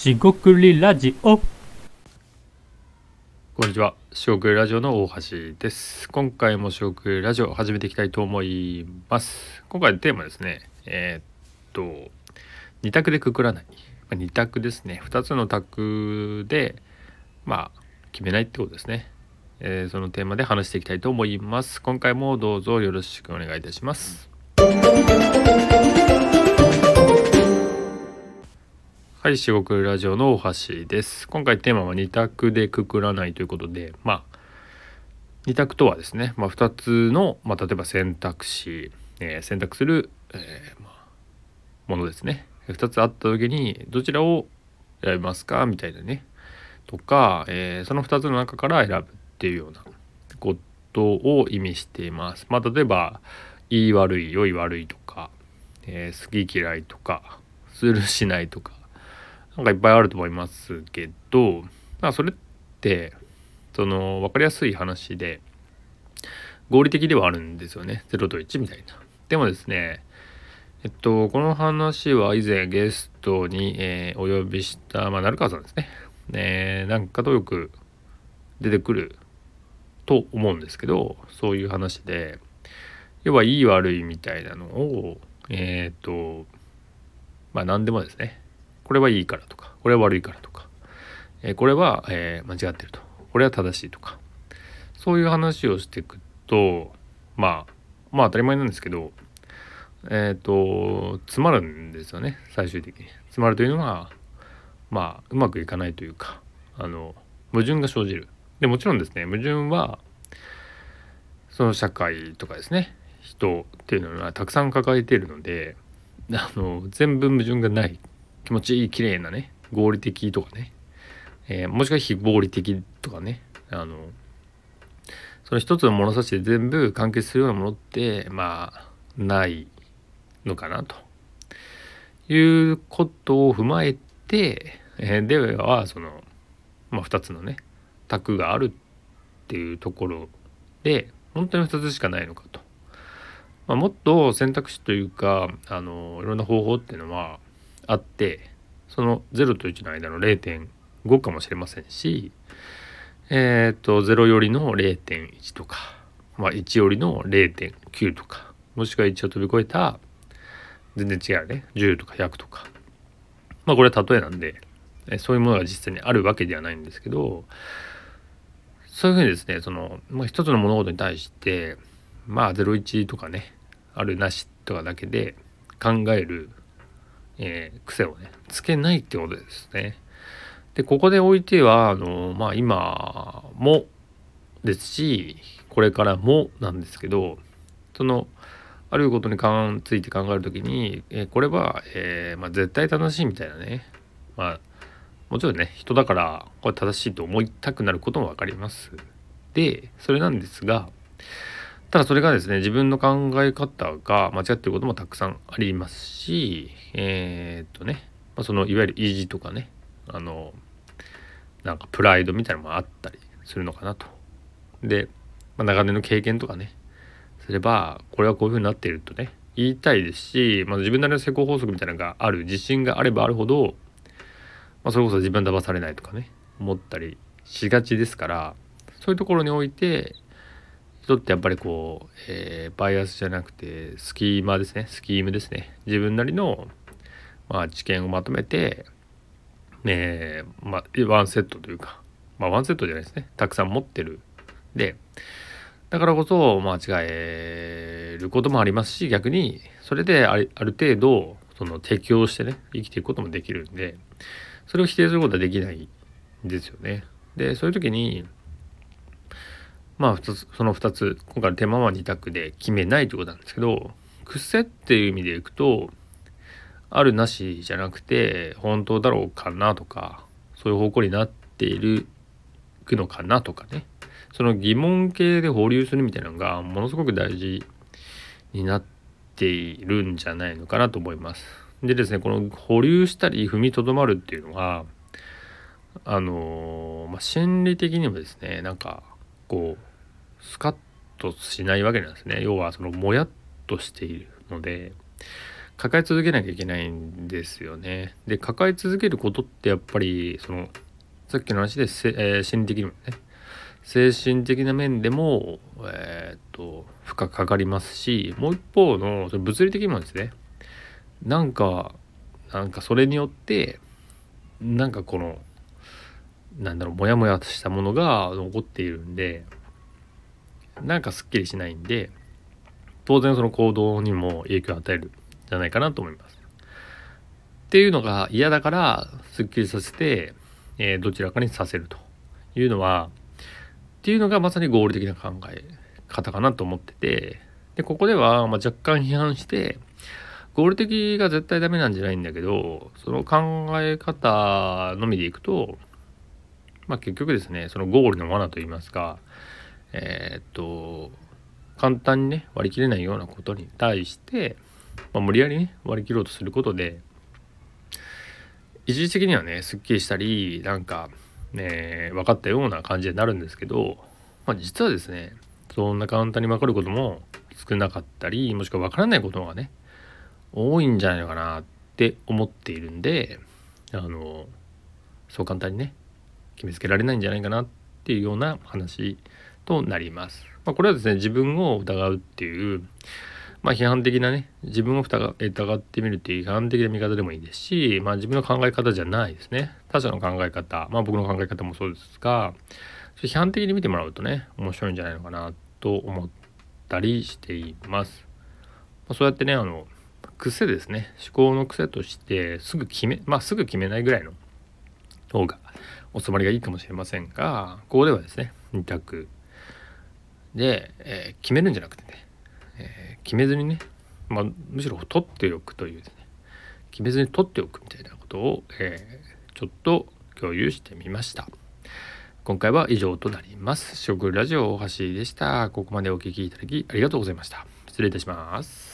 しごくりラジオこんにちは。四国ラジオの大橋です。今回も四国ラジオ始めていきたいと思います。今回のテーマですね。えーっと、二択でくくらない。まあ二択ですね。二つの択で、まあ、決めないってことですね。えーそのテーマで話していきたいと思います。今回もどうぞよろしくお願いいたします。はい、四国ラジオの大橋です。今回テーマは二択でくくらないということで、まあ、二択とはですね、まあ、二つの、まあ、例えば選択肢、えー選択する、えーまあ、ものですね。二つあった時に、どちらを選びますかみたいなね。とか、えーその二つの中から選ぶっていうようなことを意味しています。まあ、例えば、いい悪い、良い悪いとか、え好き嫌いとか、するしないとか、なんかいっぱいあると思いますけど、まあそれって、その分かりやすい話で、合理的ではあるんですよね。0と1みたいな。でもですね、えっと、この話は以前ゲストに、えーお呼びした、まあ、成川さんですね。ねなんかとよく出てくると思うんですけど、そういう話で、要はいい悪いみたいなのを、えっと、まあ何でもですね、これはいいからとかこれは悪いからとか、えこれは、え間違ってると。これは正しいとか。そういう話をしていくとまあまあ当たり前なんですけどえっ、と詰まるんですよね最終的に。詰まるというのはまあうまくいかないというかあの矛盾が生じる。でもちろんですね矛盾はその社会とかですね人っていうのはたくさん抱えているのであの全部矛盾がない。気持ちいい綺麗なね合理的とかね、えーもしくは非合理的とかね。あのその一つの物差しで全部完結するようなものってまあないのかなと。いうことを踏まえて、えーではその、まあ、2つのね択があるっていうところで本当に2つしかないのかと。まあ、もっと選択肢というかあのいろんな方法っていうのはあってその0と1の間の0.5かもしれませんしえっ、と0よりの0.1とか、まあ、1よりの0.9とかもしくは1を飛び越えた全然違うね。10とか100とか。まあこれは例えなんでそういうものが実際にあるわけではないんですけどそういうふうにですねその、まあ、一つの物事に対してまあ01とかねあるなしとかだけで考える、えー癖をねつけないってことですね。でここでおいてはあのまあ今もですしこれからもなんですけどそのあることに関ついて考えるときに、えーこれは、えーまあ、絶対正しいみたいなねまあもちろんね人だからこれ正しいと思いたくなることも分かります。でそれなんですがただそれがですね自分の考え方が間違ってることもたくさんありますしえーっとね、まあ、そのいわゆる意地とかねあのなんかプライドみたいなのもあったりするのかなと。で、まあ、長年の経験とかねすればこれはこういうふうになっているとね言いたいですし、まあ、自分なりの成功法則みたいなのがある自信があればあるほど、まあ、それこそ自分騙されないとかね思ったりしがちですからそういうところにおいて人ってやっぱりこう、えーバイアスじゃなくてスキーマですね。スキームですね。自分なりの、まあ、知見をまとめて、ねまあ、ワンセットというか、まあ、ワンセットじゃないですね。たくさん持ってる。でだからこそ間違えることもありますし逆にそれであるある程度その適応してね生きていくこともできるんでそれを否定することはできないんですよね。でそういう時にまあつその2つ今回のテーマは2択で決めないということなんですけど癖っていう意味でいくとあるなしじゃなくて本当だろうかなとかそういう方向になっているくのかなとかねその疑問形で保留するみたいなのがものすごく大事になっているんじゃないのかなと思います。でですねこの保留したり踏みとどまるっていうのはあのまあ、心理的にもですねなんかこうスカッとしないわけなんですね。要はそのもやっとしているので抱え続けなきゃいけないんですよね。で抱え続けることってやっぱりそのさっきの話で、えー、心理的にもね。精神的な面でも、えー、っと負荷かかりますしもう一方の物理的にもですね。なんかなんかそれによってなんかこのなんだろうモヤモヤしたものが残っているんでなんかすっきりしないんで当然その行動にも影響を与えるんじゃないかなと思います。っていうのが嫌だからすっきりさせて、えー、どちらかにさせるというのはっていうのがまさに合理的な考え方かなと思っててでここではま若干批判して合理的が絶対ダメなんじゃないんだけどその考え方のみでいくとまあ結局ですねそのゴールの罠といいますかえー、っと簡単にね割り切れないようなことに対して、まあ、無理やりね割り切ろうとすることで一時的にはねすっきりしたりなんかね分かったような感じになるんですけど、まあ、実はですねそんな簡単に分かることも少なかったりもしくは分からないことがね多いんじゃないのかなって思っているんであのそう簡単にね決めつけられないんじゃないかなっていうような話となります。まあ、これはですね自分を疑うっていうまあ批判的なね自分を疑ってみるっていう批判的な見方でもいいですし、まあ、自分の考え方じゃないですね他者の考え方まあ僕の考え方もそうですが批判的に見てもらうとね面白いんじゃないのかなと思ったりしています。まあ、そうやってねあの癖ですね思考の癖としてすぐ決めまあすぐ決めないぐらいの方が収まりがいいかもしれませんがここではですね2択で、えー、決めるんじゃなくてね、えー、決めずにね、まあ、むしろ取っておくというですね。決めずに取っておくみたいなことを、えー、ちょっと共有してみました。今回は以上となります。食ラジオ大橋でした。ここまでお聴きいただきありがとうございました。失礼いたします。